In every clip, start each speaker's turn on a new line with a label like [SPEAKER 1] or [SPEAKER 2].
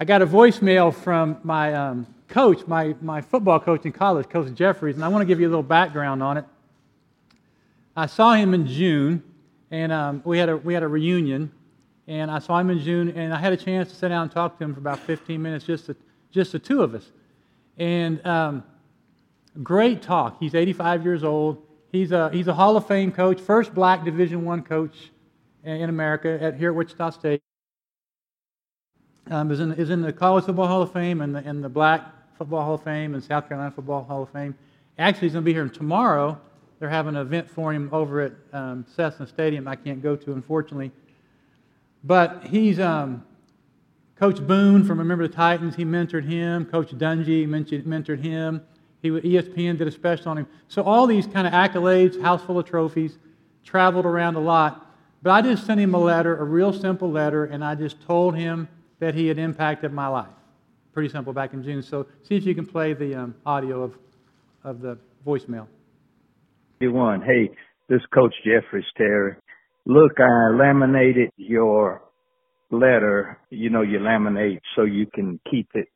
[SPEAKER 1] I got a voicemail from my um, coach, my, my football coach in college, Coach Jeffries, and I want to give you a little background on it. I saw him in June, and um, we, had a, we had a reunion, and I saw him in June, and I had a chance to sit down and talk to him for about 15 minutes, just the, just the two of us. And um, great talk. He's 85 years old. He's a, he's a Hall of Fame coach, first black Division One coach in America at, here at Wichita State. Um, is, in, is in the College Football Hall of Fame and the, and the Black Football Hall of Fame and South Carolina Football Hall of Fame. Actually, he's going to be here tomorrow. They're having an event for him over at um, Cessna Stadium I can't go to, unfortunately. But he's um, Coach Boone from Remember the Titans. He mentored him. Coach Dungy mentored him. He, ESPN did a special on him. So all these kind of accolades, house full of trophies, traveled around a lot. But I just sent him a letter, a real simple letter, and I just told him that he had impacted my life. Pretty simple back in June. So see if you can play the um, audio of, of the voicemail.
[SPEAKER 2] One, hey, this Coach Jeffries Terry. Look, I laminated your letter. You know, you laminate so you can keep it.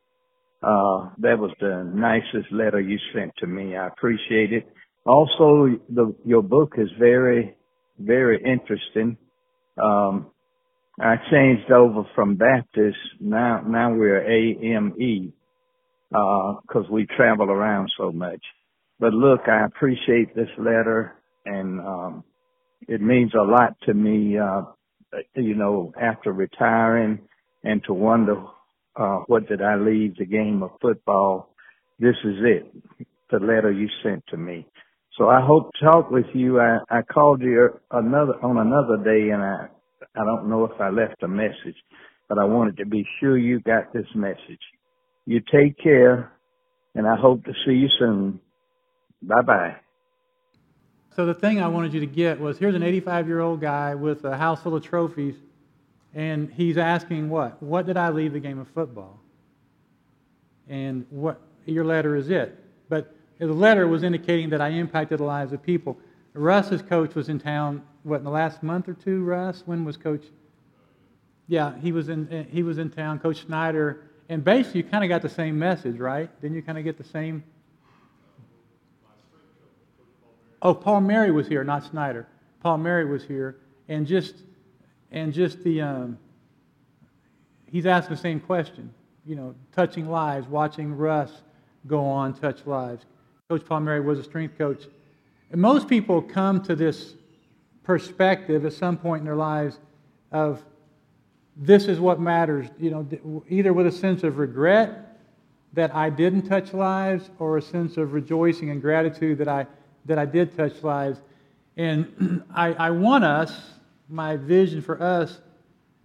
[SPEAKER 2] Uh, that was the nicest letter you sent to me. I appreciate it. Also, the, your book is very very interesting. Um, I changed over from Baptist. Now, now we're AME, uh, cause we travel around so much. But look, I appreciate this letter and, um, it means a lot to me, uh, you know, after retiring and to wonder, uh, what did I leave the game of football? This is it. The letter you sent to me. So I hope to talk with you. I, I called you another on another day, and I I don't know if I left a message, but I wanted to be sure you got this message. You take care, and I hope to see you soon. Bye bye.
[SPEAKER 1] So the thing I wanted you to get was here's an 85 year old guy with a house full of trophies, and he's asking what? What did I leave the game of football? And what your letter is it. But the letter was indicating that I impacted the lives of people. Russ's coach was in town, what, in the last month or two, Russ? When was Coach? Yeah, he was in, he was in town, Coach Snyder. And basically, you kind of got the same message, right? Didn't you kind of get the same? Oh, Palmieri was here, not Snyder. Palmieri was here. And just, and just the, um, he's asked the same question. You know, touching lives, watching Russ go on, touch lives. Coach Palmieri was a strength coach. And most people come to this perspective at some point in their lives of this is what matters, you know, either with a sense of regret that I didn't touch lives or a sense of rejoicing and gratitude that I, that I did touch lives. And I, I want us, my vision for us,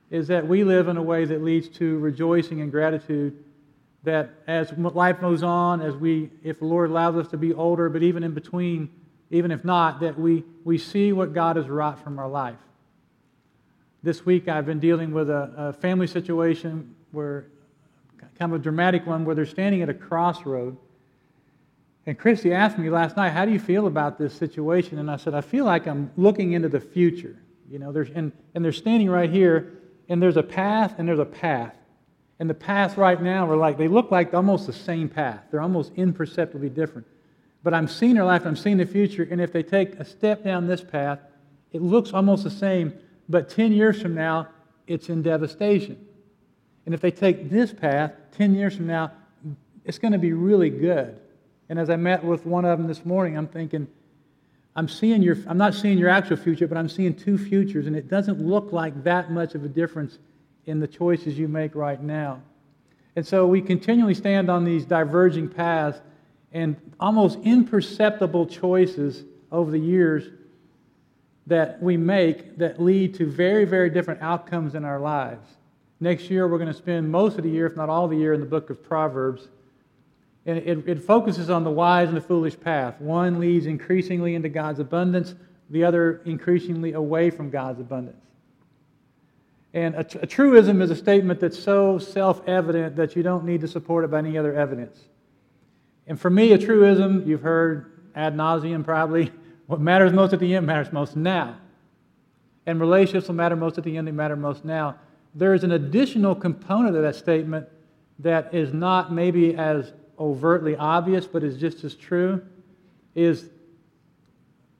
[SPEAKER 1] is that we live in a way that leads to rejoicing and gratitude that as life moves on, as we, if the Lord allows us to be older, but even in between, even if not, that we, we see what God has wrought from our life. This week I've been dealing with a, a family situation where, kind of a dramatic one, where they're standing at a crossroad. And Christy asked me last night, How do you feel about this situation? And I said, I feel like I'm looking into the future. You know, there's, and, and they're standing right here, and there's a path and there's a path. And the paths right now are like, they look like almost the same path. They're almost imperceptibly different. But I'm seeing their life, I'm seeing the future, and if they take a step down this path, it looks almost the same, but 10 years from now, it's in devastation. And if they take this path, 10 years from now, it's going to be really good. And as I met with one of them this morning, I'm thinking, I'm seeing your, I'm not seeing your actual future, but I'm seeing two futures, and it doesn't look like that much of a difference in the choices you make right now. And so we continually stand on these diverging paths and almost imperceptible choices over the years that we make that lead to very, very different outcomes in our lives. Next year, we're going to spend most of the year, if not all the year, in the book of Proverbs. And it, it focuses on the wise and the foolish path. One leads increasingly into God's abundance, the other increasingly away from God's abundance. And a, a truism is a statement that's so self evident that you don't need to support it by any other evidence. And for me, a truism, you've heard ad nauseum probably, what matters most at the end matters most now. And relationships will matter most at the end, they matter most now. There is an additional component of that statement that is not maybe as overtly obvious, but is just as true, is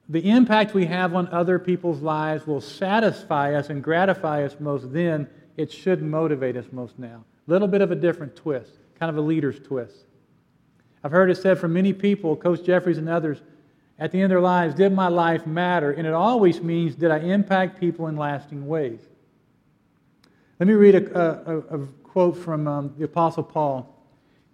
[SPEAKER 1] the impact we have on other people's lives will satisfy us and gratify us most then. It should motivate us most now. A little bit of a different twist, kind of a leader's twist. I've heard it said from many people, Coach Jeffries and others, at the end of their lives, did my life matter? And it always means, did I impact people in lasting ways? Let me read a, a, a quote from um, the Apostle Paul.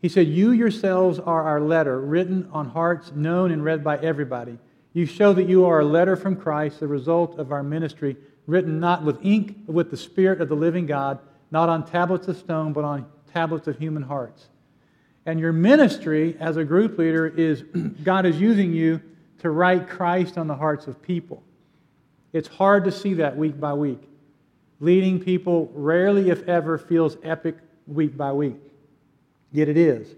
[SPEAKER 1] He said, You yourselves are our letter, written on hearts, known and read by everybody. You show that you are a letter from Christ, the result of our ministry, written not with ink, but with the Spirit of the living God, not on tablets of stone, but on tablets of human hearts. And your ministry as a group leader is God is using you to write Christ on the hearts of people. It's hard to see that week by week. Leading people rarely, if ever, feels epic week by week. Yet it is.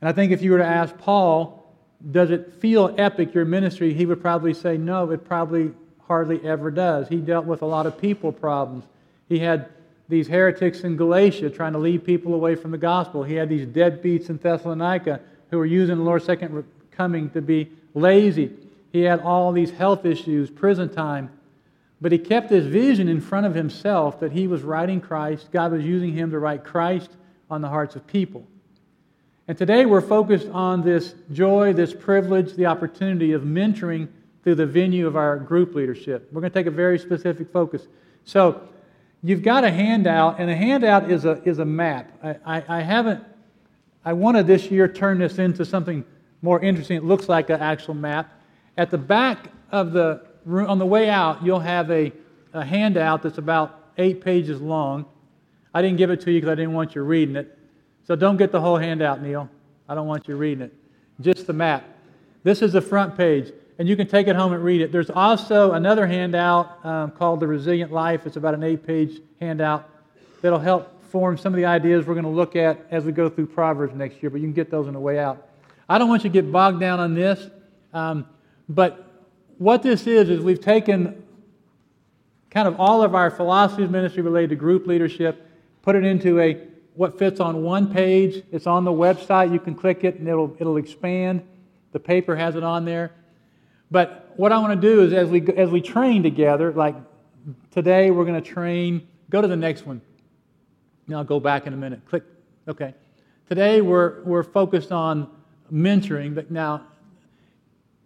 [SPEAKER 1] And I think if you were to ask Paul, does it feel epic, your ministry? He would probably say, no, it probably hardly ever does. He dealt with a lot of people problems. He had these heretics in Galatia trying to lead people away from the gospel. He had these deadbeats in Thessalonica who were using the Lord's second coming to be lazy. He had all these health issues, prison time. But he kept his vision in front of himself that he was writing Christ. God was using him to write Christ on the hearts of people. And today we're focused on this joy, this privilege, the opportunity of mentoring through the venue of our group leadership. We're going to take a very specific focus. So you've got a handout, and a handout is a, is a map. I, I, I haven't, I wanted this year turn this into something more interesting. It looks like an actual map. At the back of the room, on the way out, you'll have a, a handout that's about eight pages long. I didn't give it to you because I didn't want you reading it. So don't get the whole handout, Neil. I don't want you reading it. Just the map. This is the front page, and you can take it home and read it. There's also another handout um, called The Resilient Life. It's about an eight page handout that'll help form some of the ideas we're going to look at as we go through Proverbs next year, but you can get those on the way out. I don't want you to get bogged down on this, um, but what this is, is we've taken kind of all of our philosophy ministry related to group leadership, put it into a what fits on one page. It's on the website. You can click it and it'll, it'll expand. The paper has it on there. But what I want to do is as we, as we train together, like today we're going to train, go to the next one. Now I'll go back in a minute. Click. Okay. Today we're, we're focused on mentoring. But now,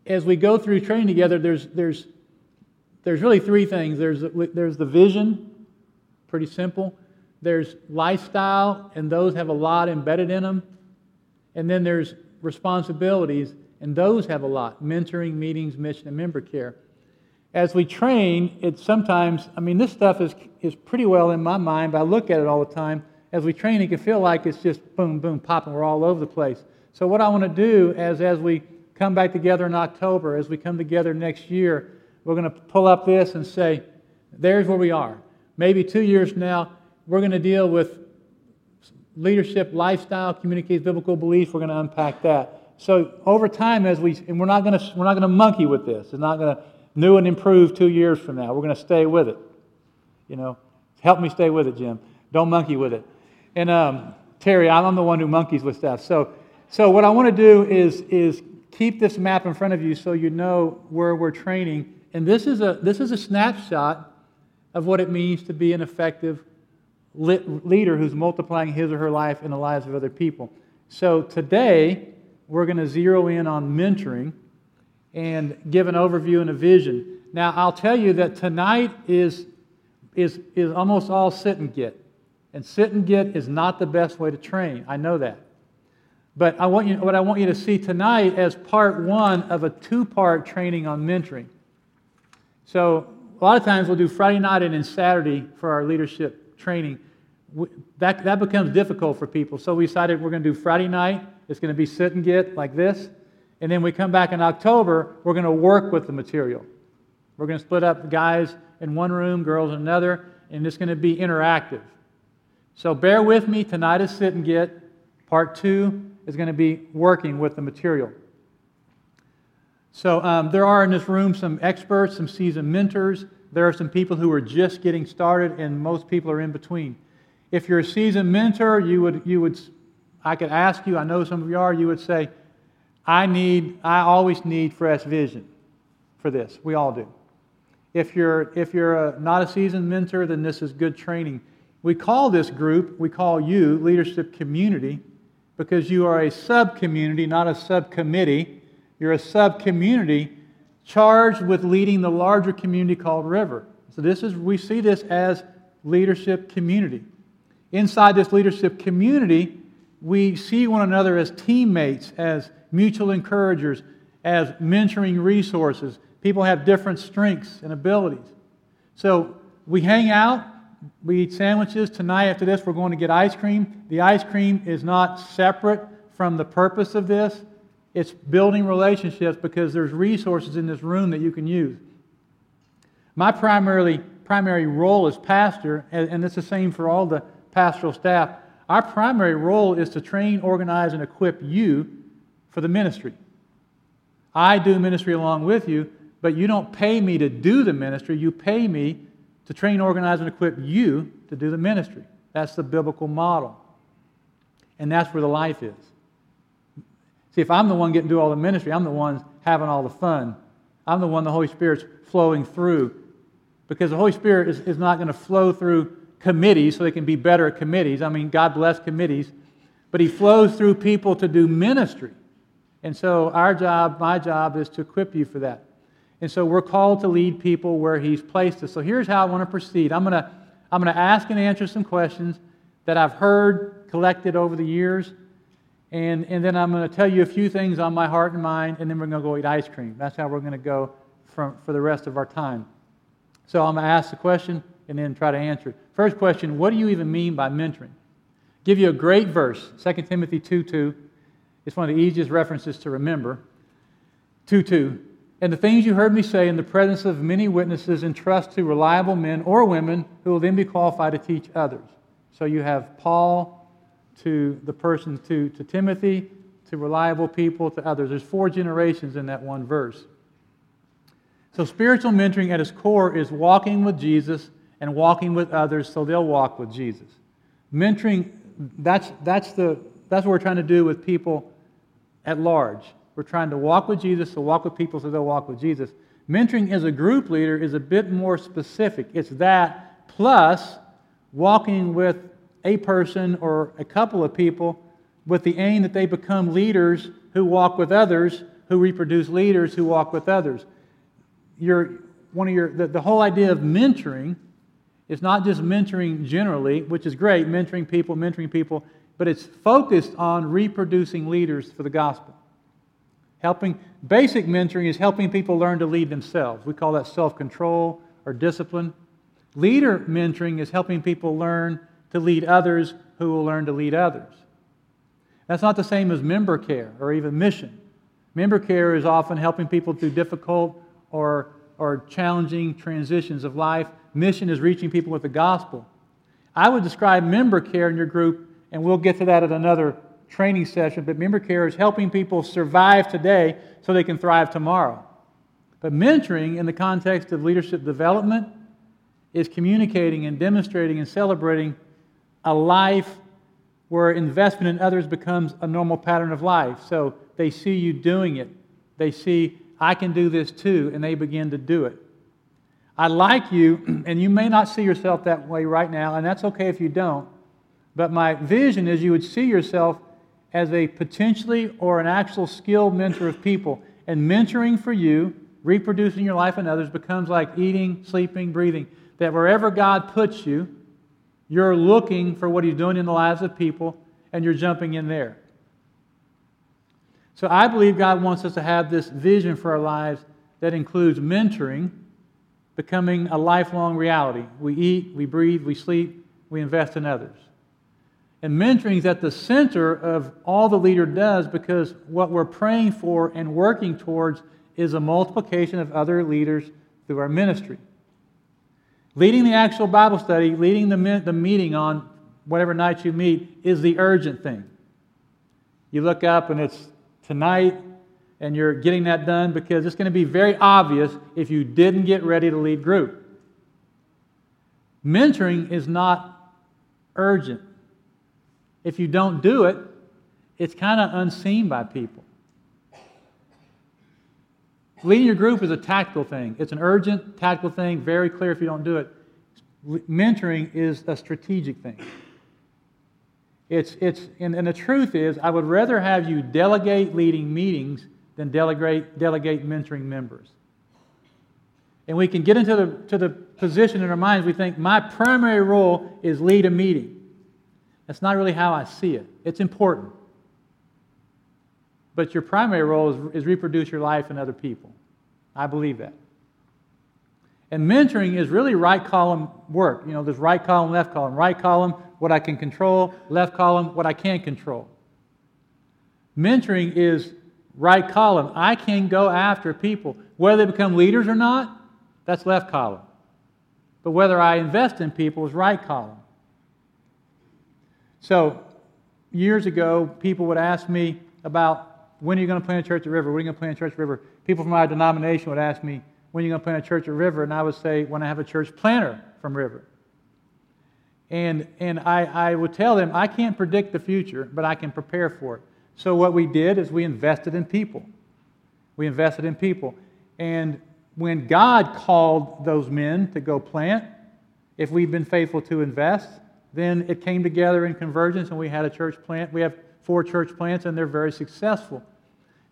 [SPEAKER 1] as we go through training together, there's, there's, there's really three things there's, there's the vision, pretty simple. There's lifestyle, and those have a lot embedded in them. And then there's responsibilities, and those have a lot mentoring, meetings, mission, and member care. As we train, it's sometimes, I mean, this stuff is, is pretty well in my mind, but I look at it all the time. As we train, it can feel like it's just boom, boom, popping. We're all over the place. So, what I want to do as, as we come back together in October, as we come together next year, we're going to pull up this and say, there's where we are. Maybe two years from now, we're going to deal with leadership, lifestyle, communicates biblical beliefs. We're going to unpack that. So over time, as we and we're not going to we're not going to monkey with this. It's not going to new and improve two years from now. We're going to stay with it. You know, help me stay with it, Jim. Don't monkey with it. And um, Terry, I'm the one who monkeys with stuff. So so what I want to do is is keep this map in front of you so you know where we're training. And this is a this is a snapshot of what it means to be an effective leader who's multiplying his or her life in the lives of other people. So today, we're going to zero in on mentoring and give an overview and a vision. Now, I'll tell you that tonight is, is, is almost all sit and get. And sit and get is not the best way to train. I know that. But I want you, what I want you to see tonight as part one of a two part training on mentoring. So, a lot of times we'll do Friday night and then Saturday for our leadership training, that, that becomes difficult for people. So we decided we're going to do Friday night. It's going to be sit and get like this. And then we come back in October, we're going to work with the material. We're going to split up guys in one room, girls in another, and it's going to be interactive. So bear with me. Tonight is sit and get. Part two is going to be working with the material. So um, there are in this room some experts, some seasoned mentors. There are some people who are just getting started, and most people are in between. If you're a seasoned mentor, you would, you would I could ask you, I know some of you are, you would say, I need, I always need fresh vision for this. We all do. If you're, if you're a, not a seasoned mentor, then this is good training. We call this group, we call you Leadership Community, because you are a sub community, not a subcommittee. You're a sub community charged with leading the larger community called River. So this is we see this as leadership community. Inside this leadership community, we see one another as teammates, as mutual encouragers, as mentoring resources. People have different strengths and abilities. So we hang out, we eat sandwiches. Tonight, after this, we're going to get ice cream. The ice cream is not separate from the purpose of this, it's building relationships because there's resources in this room that you can use. My primarily, primary role as pastor, and it's the same for all the pastoral staff, our primary role is to train, organize, and equip you for the ministry. I do ministry along with you, but you don't pay me to do the ministry. You pay me to train, organize, and equip you to do the ministry. That's the biblical model. And that's where the life is. See, if I'm the one getting to do all the ministry, I'm the one having all the fun. I'm the one the Holy Spirit's flowing through. Because the Holy Spirit is, is not going to flow through committees so they can be better at committees. I mean, God bless committees. But He flows through people to do ministry. And so, our job, my job, is to equip you for that. And so, we're called to lead people where He's placed us. So, here's how I want to proceed I'm going to, I'm going to ask and answer some questions that I've heard collected over the years. And, and then I'm going to tell you a few things on my heart and mind, and then we're going to go eat ice cream. That's how we're going to go from, for the rest of our time. So, I'm going to ask the question and then try to answer it. First question What do you even mean by mentoring? Give you a great verse, 2 Timothy 2 2. It's one of the easiest references to remember. 2 2. And the things you heard me say in the presence of many witnesses, entrust to reliable men or women who will then be qualified to teach others. So you have Paul to the person to, to Timothy, to reliable people, to others. There's four generations in that one verse. So spiritual mentoring at its core is walking with Jesus and walking with others so they'll walk with Jesus. Mentoring, that's, that's, the, that's what we're trying to do with people at large. We're trying to walk with Jesus, so walk with people so they'll walk with Jesus. Mentoring as a group leader is a bit more specific. It's that plus walking with a person or a couple of people with the aim that they become leaders who walk with others, who reproduce leaders who walk with others. Your, one of your, the, the whole idea of mentoring is not just mentoring generally, which is great, mentoring people, mentoring people, but it's focused on reproducing leaders for the gospel. Helping, basic mentoring is helping people learn to lead themselves. We call that self control or discipline. Leader mentoring is helping people learn to lead others who will learn to lead others. That's not the same as member care or even mission. Member care is often helping people through difficult or, or challenging transitions of life. Mission is reaching people with the gospel. I would describe member care in your group, and we'll get to that at another training session, but member care is helping people survive today so they can thrive tomorrow. But mentoring, in the context of leadership development, is communicating and demonstrating and celebrating a life where investment in others becomes a normal pattern of life. So they see you doing it. They see, I can do this too, and they begin to do it. I like you, and you may not see yourself that way right now, and that's okay if you don't. But my vision is you would see yourself as a potentially or an actual skilled mentor of people. And mentoring for you, reproducing your life in others, becomes like eating, sleeping, breathing. That wherever God puts you, you're looking for what He's doing in the lives of people, and you're jumping in there. So I believe God wants us to have this vision for our lives that includes mentoring becoming a lifelong reality. We eat, we breathe, we sleep, we invest in others. And mentoring is at the center of all the leader does because what we're praying for and working towards is a multiplication of other leaders through our ministry. Leading the actual Bible study, leading the, the meeting on whatever night you meet is the urgent thing. You look up and it's tonight, and you're getting that done because it's going to be very obvious if you didn't get ready to lead group. Mentoring is not urgent. If you don't do it, it's kind of unseen by people. Leading your group is a tactical thing. It's an urgent, tactical thing, very clear if you don't do it. Mentoring is a strategic thing. It's, it's, and, and the truth is, I would rather have you delegate leading meetings than delegate, delegate mentoring members. And we can get into the, to the position in our minds, we think, my primary role is lead a meeting. That's not really how I see it. It's important. But your primary role is, is reproduce your life in other people. I believe that. And mentoring is really right column work. You know, there's right column, left column. Right column, what I can control. Left column, what I can't control. Mentoring is right column. I can go after people. Whether they become leaders or not, that's left column. But whether I invest in people is right column. So, years ago, people would ask me about when are you going to plant a church at River? When are you going to plant a church at River? People from my denomination would ask me, when are you going to plant a church at River? And I would say, when I have a church planter from River. And, and I, I would tell them, I can't predict the future, but I can prepare for it. So what we did is we invested in people. We invested in people. And when God called those men to go plant, if we've been faithful to invest, then it came together in convergence and we had a church plant. We have four church plants and they're very successful.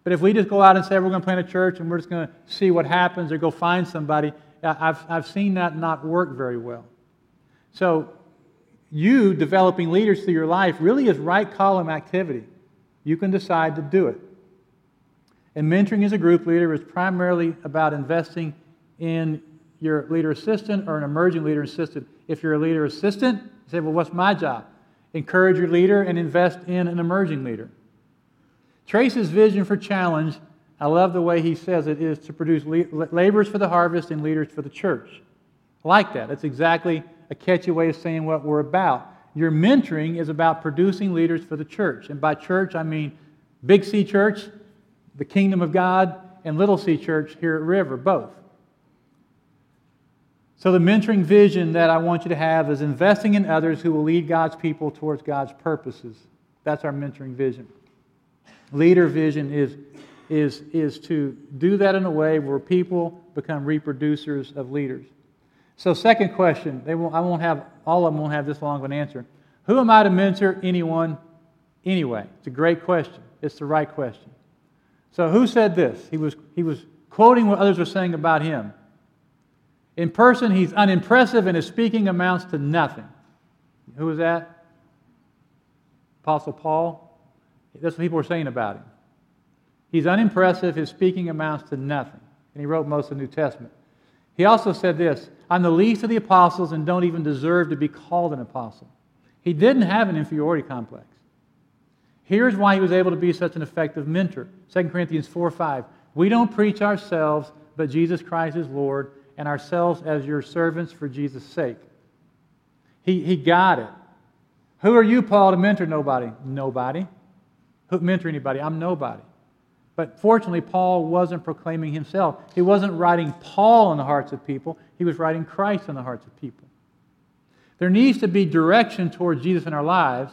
[SPEAKER 1] But if we just go out and say we're going to plant a church and we're just going to see what happens or go find somebody, I've, I've seen that not work very well. So, you developing leaders through your life really is right column activity. You can decide to do it. And mentoring as a group leader is primarily about investing in your leader assistant or an emerging leader assistant. If you're a leader assistant, you say, well, what's my job? Encourage your leader and invest in an emerging leader. Trace's vision for challenge, I love the way he says it, is to produce laborers for the harvest and leaders for the church. I like that. It's exactly a catchy way of saying what we're about. Your mentoring is about producing leaders for the church. And by church, I mean Big C Church, the kingdom of God, and Little C Church here at River, both. So, the mentoring vision that I want you to have is investing in others who will lead God's people towards God's purposes. That's our mentoring vision. Leader vision is, is, is to do that in a way where people become reproducers of leaders. So, second question, they won't, I won't have, all of them won't have this long of an answer. Who am I to mentor anyone anyway? It's a great question. It's the right question. So, who said this? He was, he was quoting what others were saying about him. In person, he's unimpressive and his speaking amounts to nothing. Who was that? Apostle Paul. That's what people were saying about him. He's unimpressive, his speaking amounts to nothing. And he wrote most of the New Testament. He also said this I'm the least of the apostles and don't even deserve to be called an apostle. He didn't have an inferiority complex. Here's why he was able to be such an effective mentor 2 Corinthians 4 5. We don't preach ourselves, but Jesus Christ is Lord, and ourselves as your servants for Jesus' sake. He, he got it. Who are you, Paul, to mentor nobody? Nobody. Who mentor anybody? I'm nobody. But fortunately, Paul wasn't proclaiming himself. He wasn't writing Paul in the hearts of people, he was writing Christ in the hearts of people. There needs to be direction towards Jesus in our lives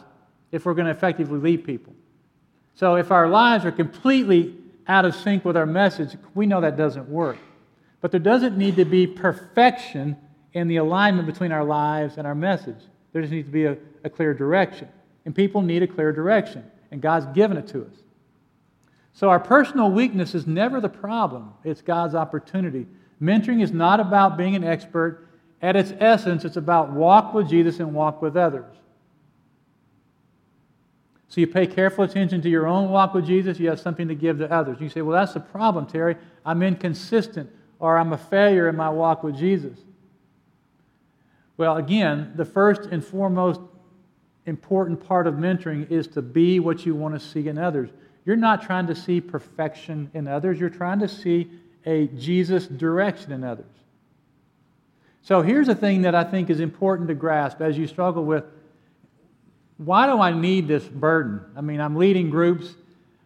[SPEAKER 1] if we're going to effectively lead people. So if our lives are completely out of sync with our message, we know that doesn't work. But there doesn't need to be perfection in the alignment between our lives and our message. There just needs to be a, a clear direction. And people need a clear direction, and God's given it to us. So our personal weakness is never the problem, it's God's opportunity. Mentoring is not about being an expert. At its essence, it's about walk with Jesus and walk with others. So you pay careful attention to your own walk with Jesus, you have something to give to others. You say, Well, that's the problem, Terry. I'm inconsistent or I'm a failure in my walk with Jesus. Well, again, the first and foremost important part of mentoring is to be what you want to see in others. You're not trying to see perfection in others, you're trying to see a Jesus direction in others. So here's a thing that I think is important to grasp as you struggle with why do I need this burden? I mean, I'm leading groups,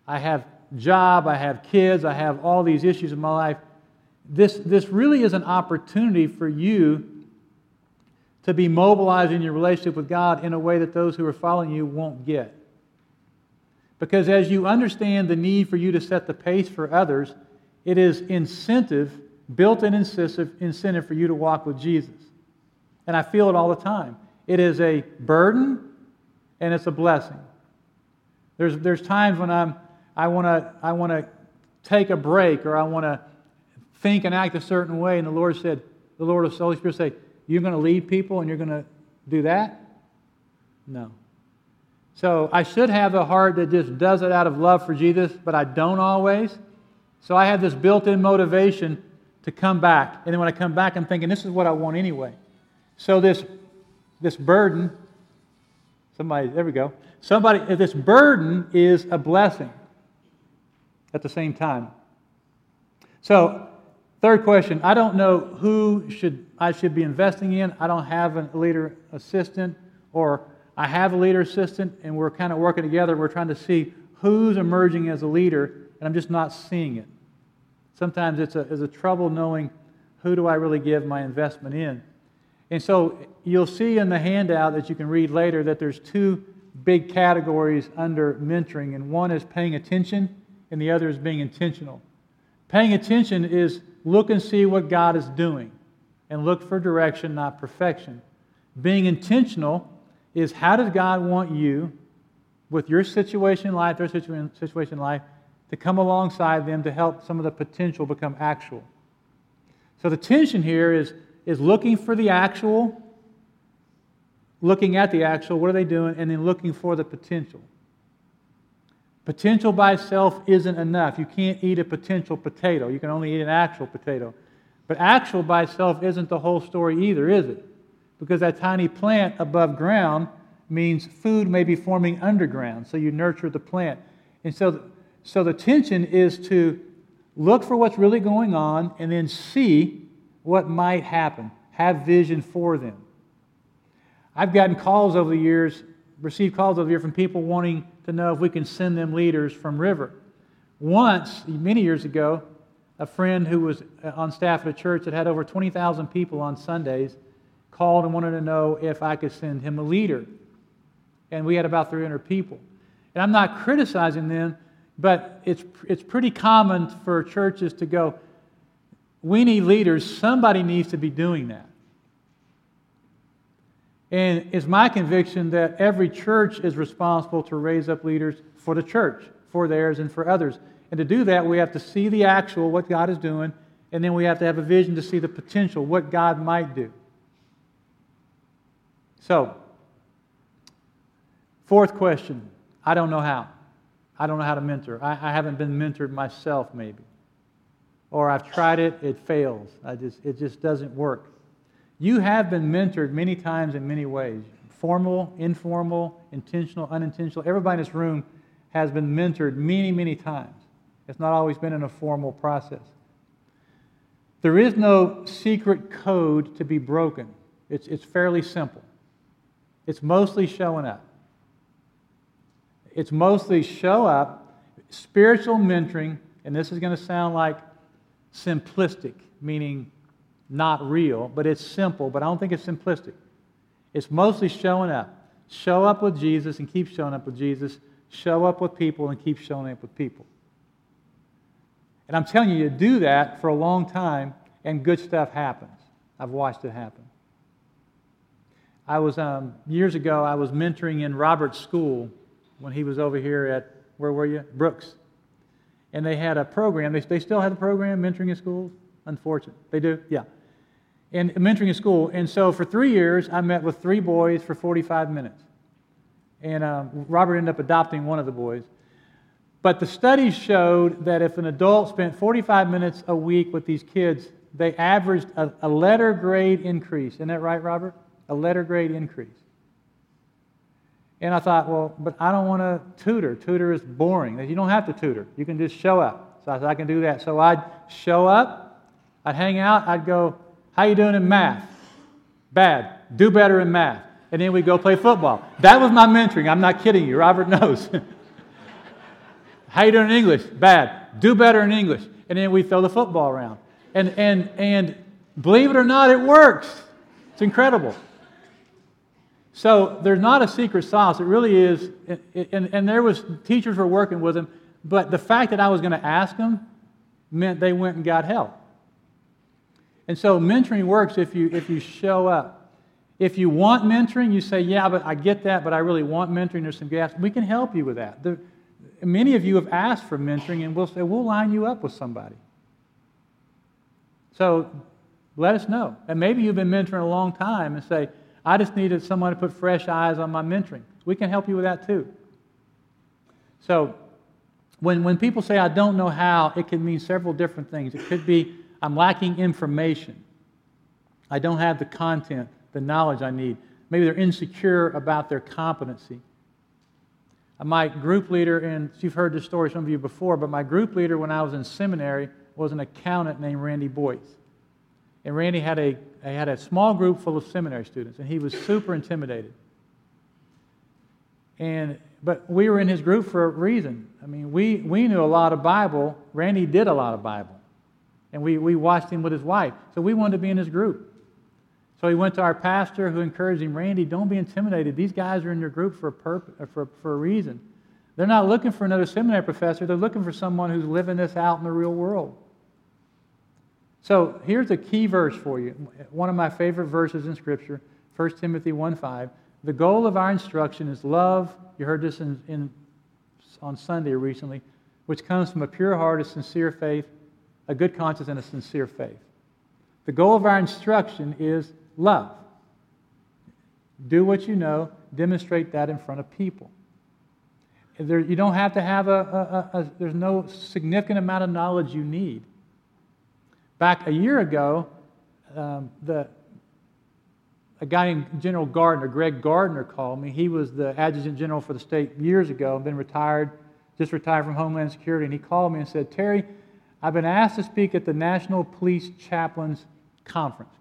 [SPEAKER 1] I have job, I have kids, I have all these issues in my life. This, this really is an opportunity for you to be mobilizing your relationship with God in a way that those who are following you won't get. Because as you understand the need for you to set the pace for others, it is incentive, built in incentive, for you to walk with Jesus. And I feel it all the time. It is a burden and it's a blessing. There's, there's times when I'm, I want to I wanna take a break or I want to think and act a certain way, and the Lord said, the Lord, of the Holy Spirit say, You're going to lead people and you're going to do that? No. So I should have a heart that just does it out of love for Jesus, but I don't always. So I have this built in motivation to come back. And then when I come back, I'm thinking, this is what I want anyway. So this, this burden, somebody, there we go. Somebody, this burden is a blessing at the same time. So, third question I don't know who should I should be investing in. I don't have a leader assistant or I have a leader assistant, and we're kind of working together. We're trying to see who's emerging as a leader, and I'm just not seeing it. Sometimes it's a, it's a trouble knowing who do I really give my investment in. And so you'll see in the handout that you can read later that there's two big categories under mentoring, and one is paying attention, and the other is being intentional. Paying attention is look and see what God is doing, and look for direction, not perfection. Being intentional is how does God want you, with your situation in life, their situation in life, to come alongside them to help some of the potential become actual. So the tension here is, is looking for the actual, looking at the actual, what are they doing, and then looking for the potential. Potential by itself isn't enough. You can't eat a potential potato. You can only eat an actual potato. But actual by itself isn't the whole story either, is it? Because that tiny plant above ground means food may be forming underground. So you nurture the plant. And so, so the tension is to look for what's really going on and then see what might happen. Have vision for them. I've gotten calls over the years, received calls over the years from people wanting to know if we can send them leaders from River. Once, many years ago, a friend who was uh, on staff at a church that had over 20,000 people on Sundays called and wanted to know if I could send him a leader. And we had about 300 people. And I'm not criticizing them, but it's, it's pretty common for churches to go, we need leaders. Somebody needs to be doing that. And it's my conviction that every church is responsible to raise up leaders for the church, for theirs, and for others. And to do that, we have to see the actual, what God is doing, and then we have to have a vision to see the potential, what God might do. So, fourth question I don't know how. I don't know how to mentor. I, I haven't been mentored myself, maybe. Or I've tried it, it fails. I just, it just doesn't work. You have been mentored many times in many ways formal, informal, intentional, unintentional. Everybody in this room has been mentored many, many times. It's not always been in a formal process. There is no secret code to be broken, it's, it's fairly simple. It's mostly showing up. It's mostly show up, spiritual mentoring, and this is going to sound like simplistic, meaning not real, but it's simple, but I don't think it's simplistic. It's mostly showing up. Show up with Jesus and keep showing up with Jesus. Show up with people and keep showing up with people. And I'm telling you, you do that for a long time, and good stuff happens. I've watched it happen. I was, um, years ago, I was mentoring in Robert's school when he was over here at, where were you? Brooks. And they had a program. They, they still have a program, mentoring in schools? Unfortunate. They do? Yeah. And mentoring in school. And so for three years, I met with three boys for 45 minutes. And um, Robert ended up adopting one of the boys. But the studies showed that if an adult spent 45 minutes a week with these kids, they averaged a, a letter grade increase. Isn't that right, Robert? A letter grade increase. And I thought, well, but I don't want to tutor. Tutor is boring. You don't have to tutor. You can just show up. So I said, I can do that. So I'd show up, I'd hang out, I'd go, how you doing in math? Bad. Do better in math. And then we'd go play football. That was my mentoring. I'm not kidding you. Robert knows. how you doing in English? Bad. Do better in English. And then we throw the football around. And, and, and believe it or not, it works. It's incredible. So there's not a secret sauce. It really is. And, and there was teachers were working with him, but the fact that I was going to ask them meant they went and got help. And so mentoring works if you, if you show up. If you want mentoring, you say, Yeah, but I get that, but I really want mentoring. There's some gaps. We can help you with that. Many of you have asked for mentoring, and we'll say, We'll line you up with somebody. So let us know. And maybe you've been mentoring a long time and say, I just needed someone to put fresh eyes on my mentoring. We can help you with that too. So when, when people say, I don't know how, it can mean several different things. It could be, I'm lacking information. I don't have the content, the knowledge I need. Maybe they're insecure about their competency. My group leader, and you've heard this story, some of you before, but my group leader when I was in seminary was an accountant named Randy Boyce. And Randy had a, had a small group full of seminary students, and he was super intimidated. And, but we were in his group for a reason. I mean, we, we knew a lot of Bible. Randy did a lot of Bible. And we, we watched him with his wife. So we wanted to be in his group. So he went to our pastor who encouraged him, Randy, don't be intimidated. These guys are in your group for a, purpose, uh, for, for a reason. They're not looking for another seminary professor. They're looking for someone who's living this out in the real world. So here's a key verse for you. One of my favorite verses in Scripture, 1 Timothy 1.5. The goal of our instruction is love. You heard this in, in, on Sunday recently, which comes from a pure heart, a sincere faith, a good conscience, and a sincere faith. The goal of our instruction is love. Do what you know, demonstrate that in front of people. There, you don't have to have a, a, a, there's no significant amount of knowledge you need. Back a year ago, um, the, a guy named General Gardner, Greg Gardner, called me. He was the adjutant general for the state years ago, and been retired, just retired from Homeland Security. And he called me and said, Terry, I've been asked to speak at the National Police Chaplains Conference,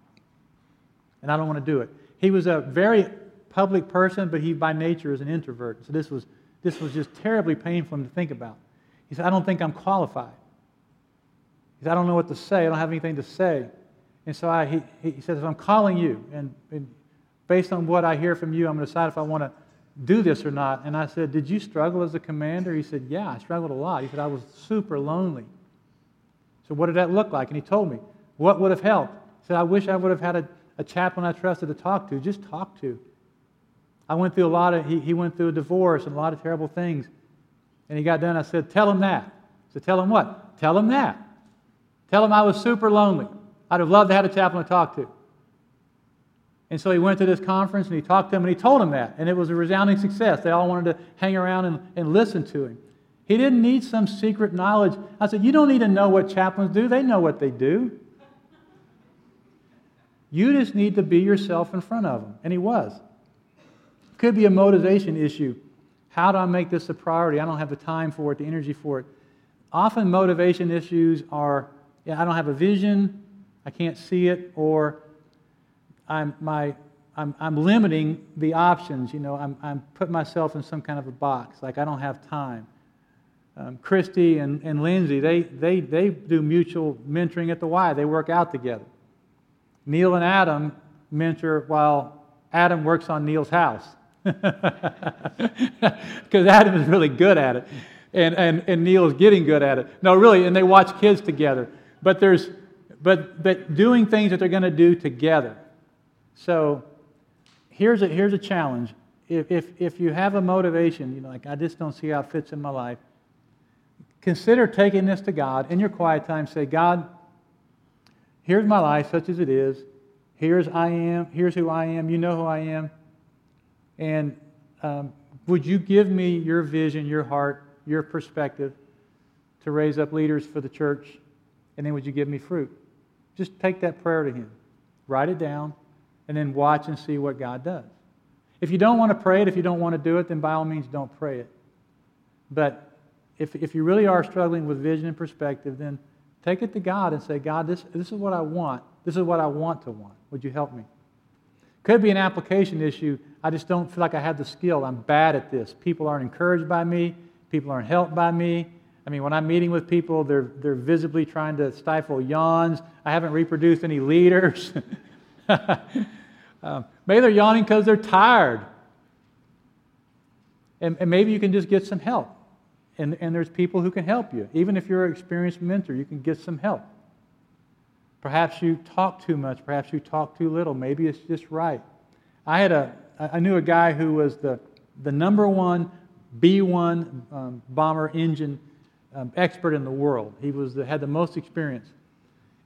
[SPEAKER 1] and I don't want to do it. He was a very public person, but he by nature is an introvert. So this was, this was just terribly painful to think about. He said, I don't think I'm qualified. He said, I don't know what to say. I don't have anything to say. And so I, he, he says, I'm calling you, and, and based on what I hear from you, I'm going to decide if I want to do this or not. And I said, Did you struggle as a commander? He said, Yeah, I struggled a lot. He said, I was super lonely. So, what did that look like? And he told me, What would have helped? He said, I wish I would have had a, a chaplain I trusted to talk to, just talk to. I went through a lot of, he, he went through a divorce and a lot of terrible things. And he got done. I said, Tell him that. Said, Tell him what? Tell him that. Tell him I was super lonely. I'd have loved to have a chaplain to talk to. And so he went to this conference and he talked to them and he told them that. And it was a resounding success. They all wanted to hang around and, and listen to him. He didn't need some secret knowledge. I said, You don't need to know what chaplains do, they know what they do. You just need to be yourself in front of them. And he was. Could be a motivation issue. How do I make this a priority? I don't have the time for it, the energy for it. Often, motivation issues are I don't have a vision, I can't see it, or I'm, my, I'm, I'm limiting the options. You know, I'm, I'm putting myself in some kind of a box, like I don't have time. Um, Christy and, and Lindsay, they, they, they do mutual mentoring at the Y. They work out together. Neil and Adam mentor while Adam works on Neil's house. Because Adam is really good at it. And, and, and Neil is getting good at it. No, really, and they watch kids together. But there's, but, but doing things that they're going to do together. So here's a, here's a challenge. If, if, if you have a motivation, you know, like I just don't see how it fits in my life, consider taking this to God in your quiet time. Say, God, here's my life such as it is. Here's I am. Here's who I am. You know who I am. And um, would you give me your vision, your heart, your perspective to raise up leaders for the church? And then would you give me fruit? Just take that prayer to Him. Write it down and then watch and see what God does. If you don't want to pray it, if you don't want to do it, then by all means don't pray it. But if, if you really are struggling with vision and perspective, then take it to God and say, God, this, this is what I want. This is what I want to want. Would you help me? Could be an application issue. I just don't feel like I have the skill. I'm bad at this. People aren't encouraged by me. People aren't helped by me. I mean, when I'm meeting with people, they're, they're visibly trying to stifle yawns. I haven't reproduced any leaders. Um, maybe they're yawning because they're tired. And, and maybe you can just get some help. And, and there's people who can help you. Even if you're an experienced mentor, you can get some help. Perhaps you talk too much. Perhaps you talk too little. Maybe it's just right. I had a, I knew a guy who was the, the number one B-1 um, bomber engine um, expert in the world. He was the, had the most experience.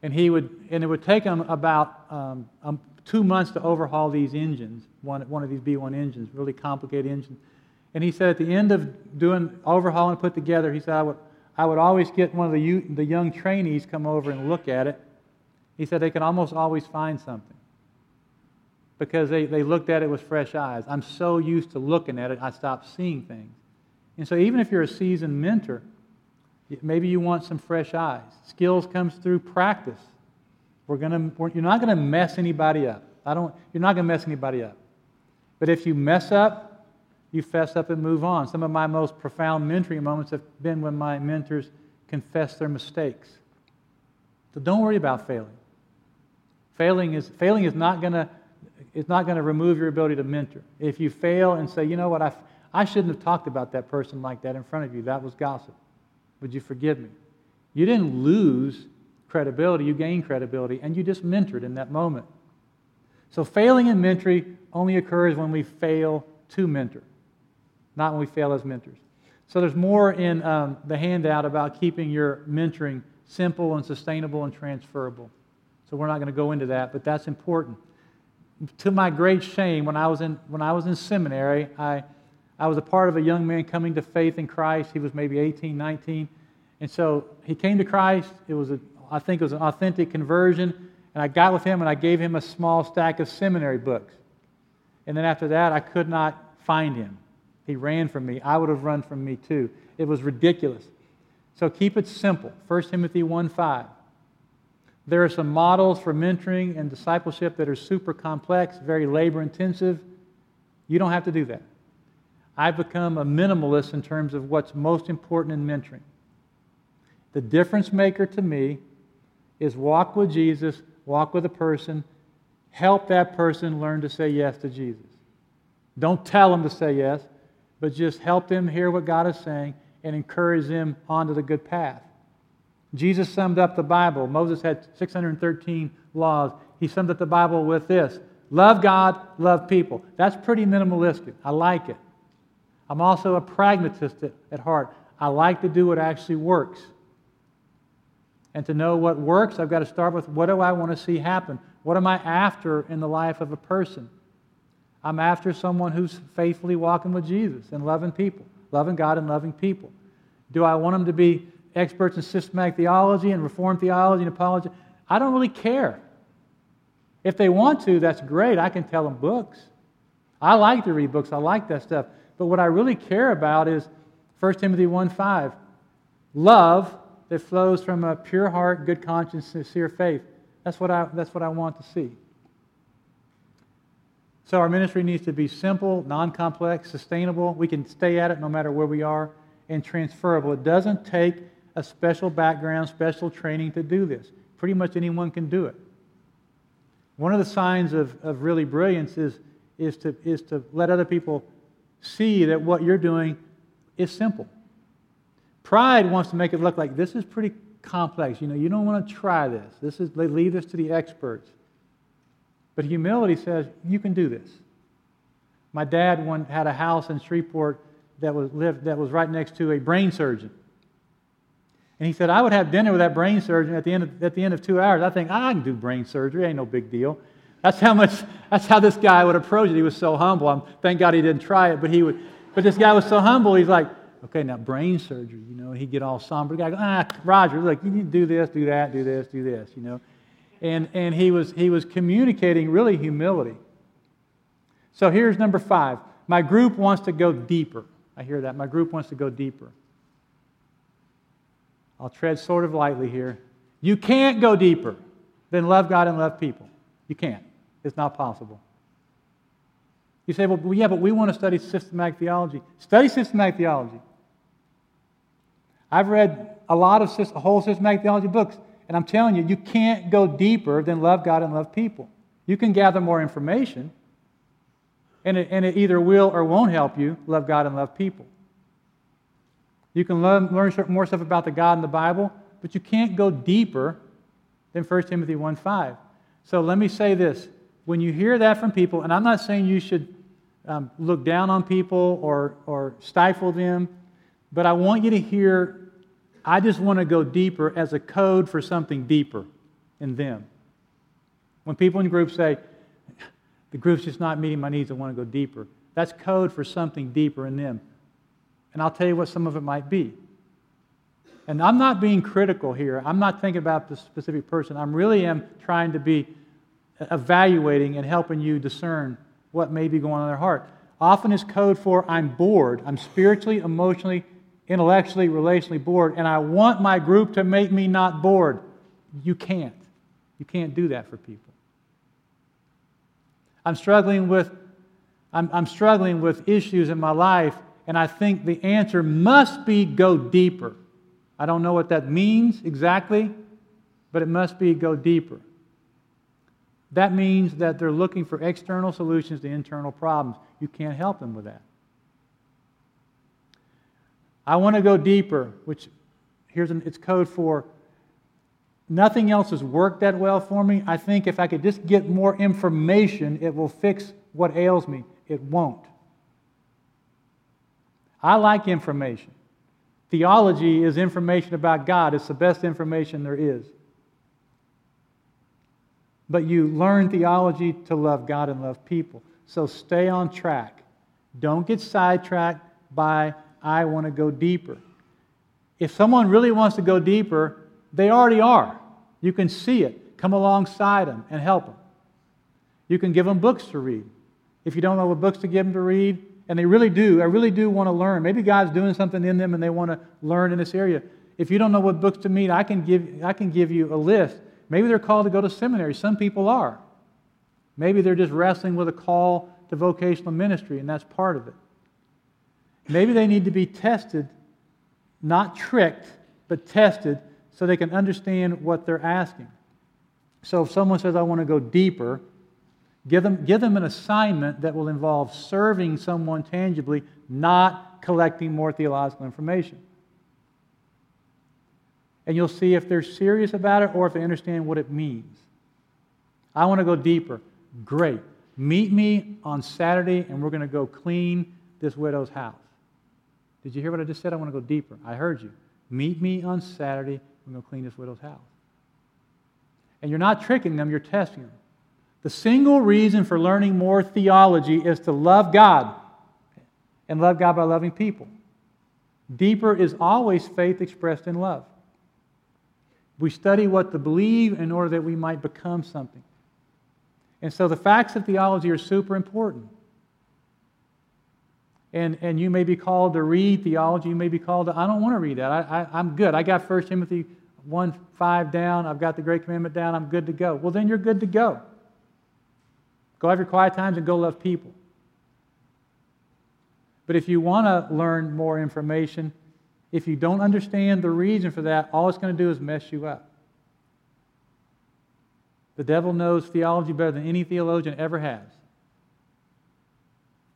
[SPEAKER 1] And he would, and it would take him about um, um two months to overhaul these engines, one, one of these B1 engines, really complicated engine. And he said at the end of doing overhaul and put together, he said, I would, I would always get one of the, the young trainees come over and look at it. He said they could almost always find something because they, they looked at it with fresh eyes. I'm so used to looking at it, I stopped seeing things. And so even if you're a seasoned mentor, maybe you want some fresh eyes. Skills comes through practice. We're gonna, we're, you're not going to mess anybody up. I don't, you're not going to mess anybody up. But if you mess up, you fess up and move on. Some of my most profound mentoring moments have been when my mentors confess their mistakes. So don't worry about failing. Failing is, failing is not going to it's not going to remove your ability to mentor. If you fail and say, you know what, I, I shouldn't have talked about that person like that in front of you, that was gossip. Would you forgive me? You didn't lose credibility, you gained credibility, and you just mentored in that moment. So failing in mentoring only occurs when we fail to mentor, not when we fail as mentors. So there's more in um, the handout about keeping your mentoring simple and sustainable and transferable. So we're not going to go into that, but that's important. To my great shame, when I was in, when I was in seminary, I, I was a part of a young man coming to faith in Christ. He was maybe 18, 19. And so he came to Christ. It was a, I think it was an authentic conversion. And I got with him and I gave him a small stack of seminary books. And then after that, I could not find him. He ran from me. I would have run from me too. It was ridiculous. So keep it simple. 1 Timothy 1 5. There are some models for mentoring and discipleship that are super complex, very labor intensive. You don't have to do that. I've become a minimalist in terms of what's most important in mentoring. The difference maker to me is walk with Jesus, walk with a person, help that person learn to say yes to Jesus. Don't tell them to say yes, but just help them hear what God is saying and encourage them onto the good path. Jesus summed up the Bible. Moses had 613 laws. He summed up the Bible with this love God, love people. That's pretty minimalistic. I like it. I'm also a pragmatist at heart. I like to do what actually works. And to know what works, I've got to start with what do I want to see happen? What am I after in the life of a person? I'm after someone who's faithfully walking with Jesus and loving people, loving God and loving people. Do I want them to be experts in systematic theology and reformed theology and apology? I don't really care. If they want to, that's great. I can tell them books. I like to read books, I like that stuff. But what I really care about is 1 Timothy 1 5. Love that flows from a pure heart, good conscience, sincere faith. That's what I, that's what I want to see. So our ministry needs to be simple, non complex, sustainable. We can stay at it no matter where we are, and transferable. It doesn't take a special background, special training to do this. Pretty much anyone can do it. One of the signs of, of really brilliance is, is, to, is to let other people see that what you're doing is simple. Pride wants to make it look like this is pretty complex. You know, you don't want to try this. This is they leave this to the experts. But humility says you can do this. My dad one had a house in Shreveport that was lived that was right next to a brain surgeon. And he said, I would have dinner with that brain surgeon at the end of, at the end of two hours. I think I can do brain surgery, ain't no big deal. That's how much that's how this guy would approach it. He was so humble. I'm, thank God he didn't try it, but he would but this guy was so humble, he's like, okay, now brain surgery, you know, he'd get all somber. The guy goes, ah, Roger, look, you need to do this, do that, do this, do this, you know. And, and he, was, he was communicating really humility. So here's number five. My group wants to go deeper. I hear that. My group wants to go deeper. I'll tread sort of lightly here. You can't go deeper than love God and love people. You can't. It's not possible. You say, well, yeah, but we want to study systematic theology. Study systematic theology. I've read a lot of a whole systematic theology books, and I'm telling you, you can't go deeper than love God and love people. You can gather more information, and it, and it either will or won't help you love God and love people. You can learn, learn more stuff about the God in the Bible, but you can't go deeper than 1 Timothy 1 5. So let me say this. When you hear that from people, and I'm not saying you should um, look down on people or, or stifle them, but I want you to hear, I just want to go deeper as a code for something deeper in them. When people in groups say, the group's just not meeting my needs, I want to go deeper, that's code for something deeper in them. And I'll tell you what some of it might be. And I'm not being critical here. I'm not thinking about the specific person. I really am trying to be evaluating and helping you discern what may be going on in their heart. Often it's code for I'm bored. I'm spiritually, emotionally, intellectually, relationally bored, and I want my group to make me not bored. You can't. You can't do that for people. I'm struggling with I'm, I'm struggling with issues in my life, and I think the answer must be go deeper. I don't know what that means exactly, but it must be go deeper. That means that they're looking for external solutions to internal problems. You can't help them with that. I want to go deeper, which here's an, it's code for nothing else has worked that well for me. I think if I could just get more information, it will fix what ails me. It won't. I like information. Theology is information about God, it's the best information there is. But you learn theology to love God and love people. So stay on track. Don't get sidetracked by, I want to go deeper. If someone really wants to go deeper, they already are. You can see it. Come alongside them and help them. You can give them books to read. If you don't know what books to give them to read, and they really do, I really do want to learn. Maybe God's doing something in them and they want to learn in this area. If you don't know what books to read, I can give, I can give you a list. Maybe they're called to go to seminary. Some people are. Maybe they're just wrestling with a call to vocational ministry, and that's part of it. Maybe they need to be tested, not tricked, but tested so they can understand what they're asking. So if someone says, I want to go deeper, give them, give them an assignment that will involve serving someone tangibly, not collecting more theological information and you'll see if they're serious about it or if they understand what it means. I want to go deeper. Great. Meet me on Saturday and we're going to go clean this widow's house. Did you hear what I just said? I want to go deeper. I heard you. Meet me on Saturday. We're going to clean this widow's house. And you're not tricking them, you're testing them. The single reason for learning more theology is to love God and love God by loving people. Deeper is always faith expressed in love. We study what to believe in order that we might become something. And so the facts of theology are super important. And, and you may be called to read theology. You may be called to, I don't want to read that. I, I, am good. I got 1 Timothy 1 5 down. I've got the Great Commandment down. I'm good to go. Well, then you're good to go. Go have your quiet times and go love people. But if you want to learn more information, if you don't understand the reason for that, all it's going to do is mess you up. The devil knows theology better than any theologian ever has.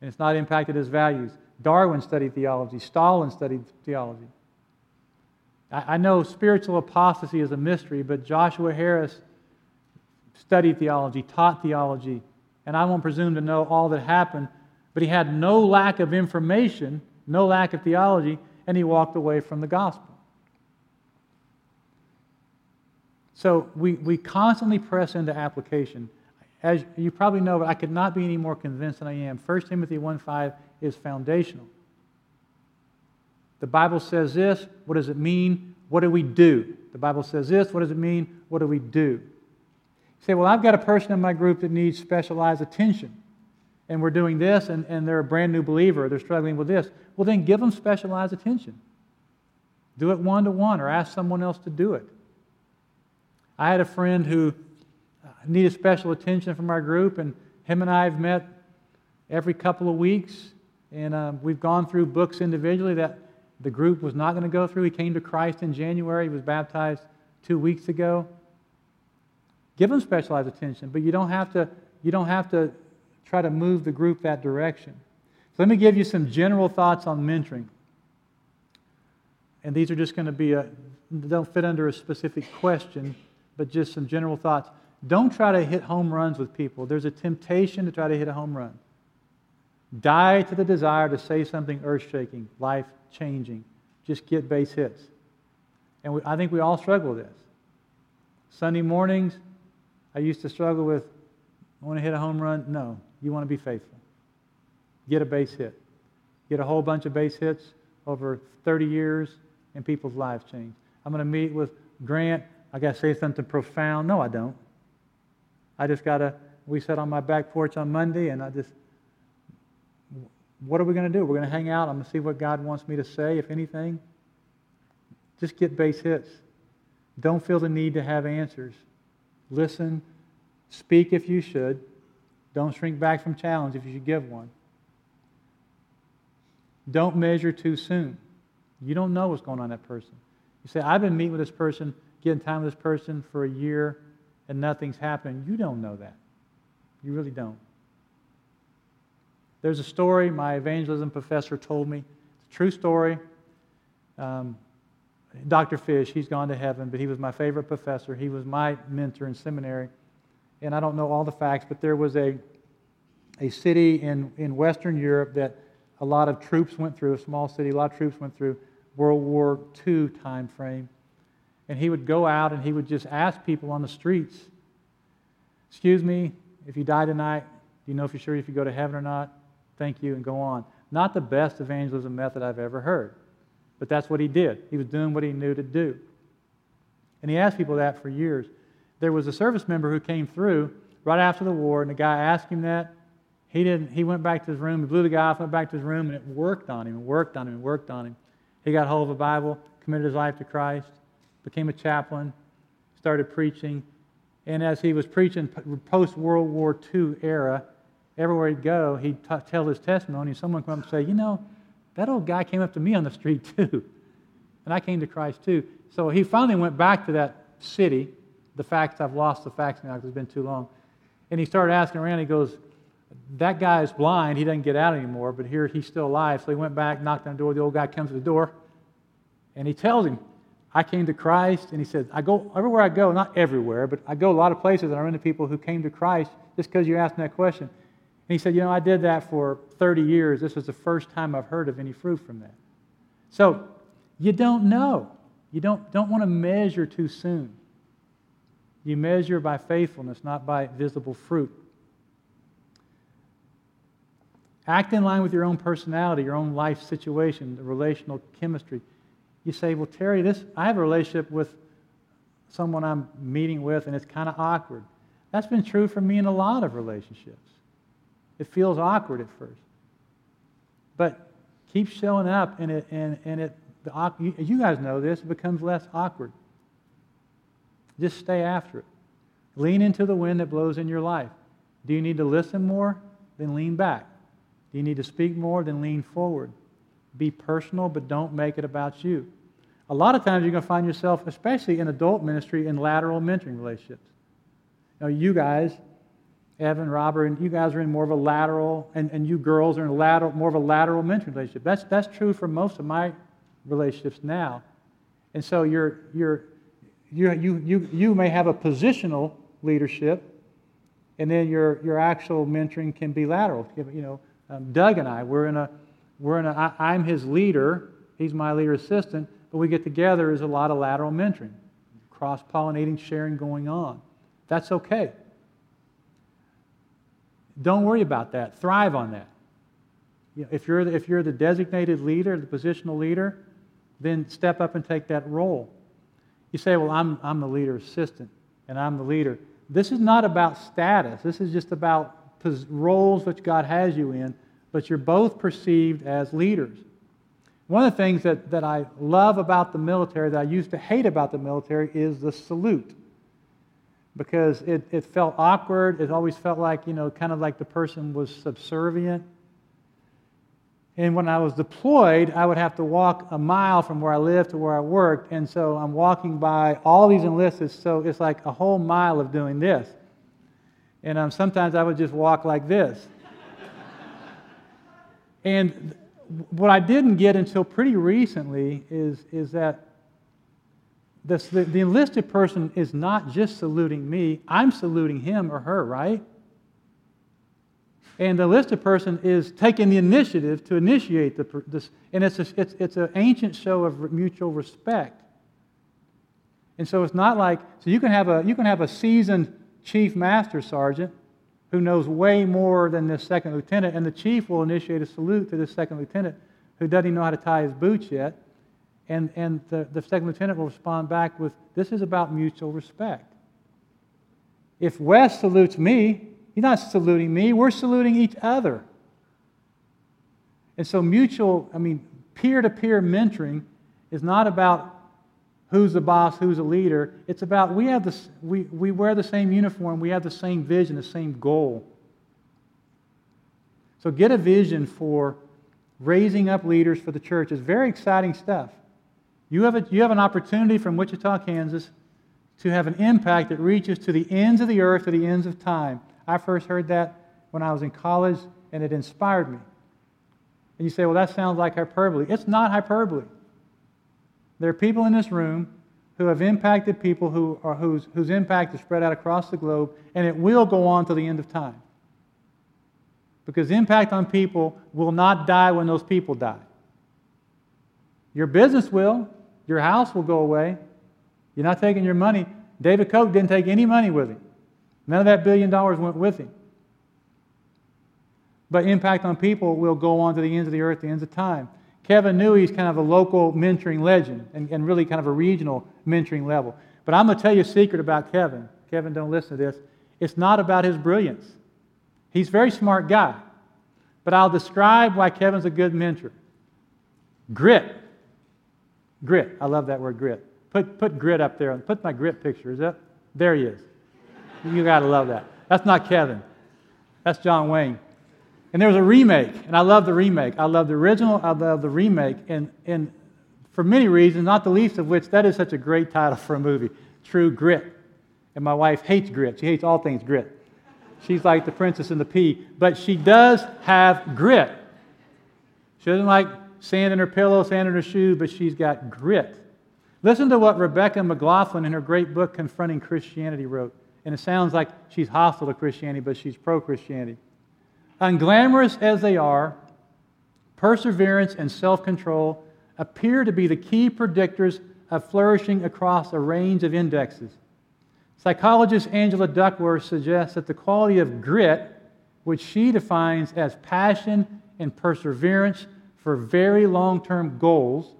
[SPEAKER 1] And it's not impacted his values. Darwin studied theology, Stalin studied theology. I know spiritual apostasy is a mystery, but Joshua Harris studied theology, taught theology, and I won't presume to know all that happened, but he had no lack of information, no lack of theology, and he walked away from the gospel. So we, we constantly press into application. As you probably know, but I could not be any more convinced than I am. 1 Timothy 1.5 is foundational. The Bible says this. What does it mean? What do we do? The Bible says this. What does it mean? What do we do? You say, well, I've got a person in my group that needs specialized attention and we're doing this and, and they're a brand new believer, they're struggling with this, well, then give them specialized attention. Do it one to one or ask someone else to do it. I had a friend who uh, needed special attention from our group, and him and I have met every couple of weeks, and uh, we've gone through books individually that the group was not going to go through. He came to Christ in January, he was baptized two weeks ago. Give them specialized attention, but you don't have to, you don't have to try to move the group that direction. So let me give you some general thoughts on mentoring. And these are just going to be a, don't fit under a specific question, but just some general thoughts. Don't try to hit home runs with people. There's a temptation to try to hit a home run. Die to the desire to say something earth shaking, life changing. Just get base hits. And we, I think we all struggle with this. Sunday mornings, I used to struggle with I want to hit a home run. No, you want to be faithful. Get a base hit. Get a whole bunch of base hits over 30 years, and people's lives change. I'm going to meet with Grant. I got to say something profound. No, I don't. I just got to, we sat on my back porch on Monday, and I just, what are we going to do? We're going to hang out. I'm going to see what God wants me to say, if anything. Just get base hits. Don't feel the need to have answers. Listen, speak if you should. Don't shrink back from challenge if you should give one. Don't measure too soon. You don't know what's going on that person. You say, I've been meeting with this person, getting time with this person for a year, and nothing's happening. You don't know that. You really don't. There's a story my evangelism professor told me. It's a true story. Um, Dr. Fish, he's gone to heaven, but he was my favorite professor. He was my mentor in seminary. And I don't know all the facts, but there was a, a city in, in Western Europe that a lot of troops went through, a small city, a lot of troops went through World War II time frame. And he would go out and he would just ask people on the streets, Excuse me, if you die tonight, do you know for sure if you go to heaven or not? Thank you, and go on. Not the best evangelism method I've ever heard, but that's what he did. He was doing what he knew to do. And he asked people that for years. There was a service member who came through right after the war, and the guy asked him that. He didn't. He went back to his room. He blew the guy off, went back to his room, and it worked on him, and worked on him, and worked on him. He got hold of a Bible, committed his life to Christ, became a chaplain, started preaching, and as he was preaching post World War II era, everywhere he'd go, he'd t- tell his testimony, and someone would come up and say, You know, that old guy came up to me on the street too. And I came to Christ too. So he finally went back to that city. The facts, I've lost the facts now because it's been too long. And he started asking around. He goes, That guy is blind. He doesn't get out anymore, but here he's still alive. So he went back, knocked on the door. The old guy comes to the door, and he tells him, I came to Christ, and he said, I go everywhere I go, not everywhere, but I go a lot of places and I run into people who came to Christ just because you asked me that question. And he said, You know, I did that for 30 years. This is the first time I've heard of any fruit from that. So you don't know. You don't, don't want to measure too soon. You measure by faithfulness, not by visible fruit. Act in line with your own personality, your own life situation, the relational chemistry you say, well, Terry, this I have a relationship with someone I'm meeting with, and it's kind of awkward. That's been true for me in a lot of relationships. It feels awkward at first. But keep showing up, and it, and, and it, the, you guys know this, it becomes less awkward. Just stay after it. Lean into the wind that blows in your life. Do you need to listen more? Then lean back. Do you need to speak more? Then lean forward. Be personal, but don't make it about you. A lot of times you're going to find yourself, especially in adult ministry, in lateral mentoring relationships. Now, you guys, Evan, Robert, and you guys are in more of a lateral, and, and you girls are in a lateral, more of a lateral mentoring relationship. That's, that's true for most of my relationships now. And so you're, you're, you, you, you, you may have a positional leadership, and then your, your actual mentoring can be lateral. You know, um, Doug and I, we're in a, we're in a, I, I'm his leader, he's my leader assistant, but we get together is a lot of lateral mentoring, cross pollinating, sharing going on. That's okay. Don't worry about that. Thrive on that. You know, if, you're the, if you're the designated leader, the positional leader, then step up and take that role. You say, Well, I'm, I'm the leader assistant and I'm the leader. This is not about status, this is just about roles which God has you in, but you're both perceived as leaders. One of the things that, that I love about the military, that I used to hate about the military, is the salute. Because it, it felt awkward. It always felt like, you know, kind of like the person was subservient. And when I was deployed, I would have to walk a mile from where I lived to where I worked. And so I'm walking by all these enlisted, so it's like a whole mile of doing this. And um, sometimes I would just walk like this. and what I didn't get until pretty recently is, is that this, the, the enlisted person is not just saluting me, I'm saluting him or her, right? And the listed person is taking the initiative to initiate the, this, and it's, a, it's, it's an ancient show of mutual respect. And so it's not like, so you can have a, you can have a seasoned chief master sergeant who knows way more than this second lieutenant, and the chief will initiate a salute to this second lieutenant who doesn't even know how to tie his boots yet. And, and the, the second lieutenant will respond back with, This is about mutual respect. If Wes salutes me, he's not saluting me, we're saluting each other. And so, mutual, I mean, peer to peer mentoring is not about who's the boss, who's the leader. It's about we, have the, we, we wear the same uniform, we have the same vision, the same goal. So, get a vision for raising up leaders for the church. It's very exciting stuff. You have, a, you have an opportunity from Wichita, Kansas, to have an impact that reaches to the ends of the earth, to the ends of time. I first heard that when I was in college, and it inspired me. And you say, well, that sounds like hyperbole. It's not hyperbole. There are people in this room who have impacted people who are, whose, whose impact is spread out across the globe, and it will go on to the end of time. Because impact on people will not die when those people die. Your business will, your house will go away. You're not taking your money. David Koch didn't take any money with him. None of that billion dollars went with him. But impact on people will go on to the ends of the earth, the ends of time. Kevin knew he's kind of a local mentoring legend and, and really kind of a regional mentoring level. But I'm going to tell you a secret about Kevin. Kevin, don't listen to this. It's not about his brilliance. He's a very smart guy. But I'll describe why Kevin's a good mentor. Grit. Grit. I love that word grit. Put, put grit up there. Put my grit picture. Is that? There he is. You got to love that. That's not Kevin. That's John Wayne. And there was a remake, and I love the remake. I love the original, I love the remake, and, and for many reasons, not the least of which that is such a great title for a movie True Grit. And my wife hates grit. She hates all things grit. She's like the princess in the pea, but she does have grit. She doesn't like sand in her pillow, sand in her shoe, but she's got grit. Listen to what Rebecca McLaughlin in her great book, Confronting Christianity, wrote. And it sounds like she's hostile to Christianity, but she's pro Christianity. Unglamorous as they are, perseverance and self control appear to be the key predictors of flourishing across a range of indexes. Psychologist Angela Duckworth suggests that the quality of grit, which she defines as passion and perseverance for very long term goals,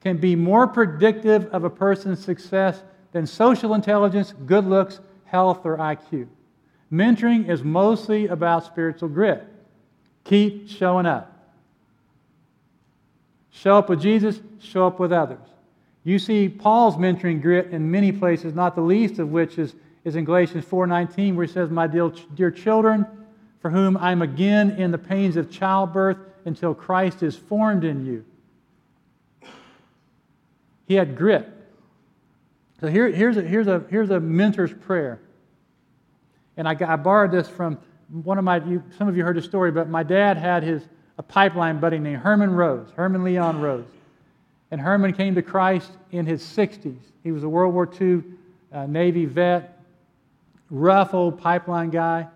[SPEAKER 1] can be more predictive of a person's success than social intelligence, good looks, health, or IQ. Mentoring is mostly about spiritual grit. Keep showing up. Show up with Jesus, show up with others. You see Paul's mentoring grit in many places, not the least of which is, is in Galatians 4.19, where he says, My dear, dear children, for whom I'm again in the pains of childbirth until Christ is formed in you. He had grit. So here, here's, a, here's, a, here's a mentor's prayer. And I, I borrowed this from one of my, you, some of you heard the story, but my dad had his, a pipeline buddy named Herman Rose, Herman Leon Rose. And Herman came to Christ in his 60s. He was a World War II uh, Navy vet, rough old pipeline guy.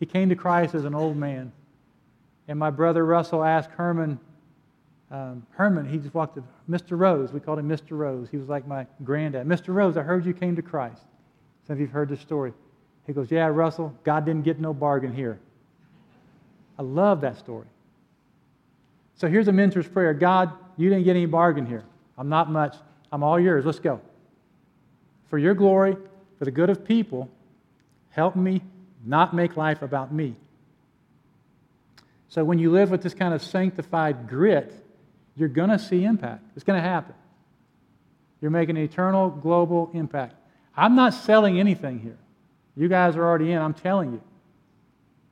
[SPEAKER 1] He came to Christ as an old man. And my brother Russell asked Herman, um, Herman, he just walked to Mr. Rose. We called him Mr. Rose. He was like my granddad. Mr. Rose, I heard you came to Christ. Some of you have heard this story. He goes, Yeah, Russell, God didn't get no bargain here. I love that story. So here's a mentor's prayer God, you didn't get any bargain here. I'm not much. I'm all yours. Let's go. For your glory, for the good of people, help me not make life about me. So when you live with this kind of sanctified grit, you're going to see impact. It's going to happen. You're making an eternal global impact. I'm not selling anything here. You guys are already in, I'm telling you.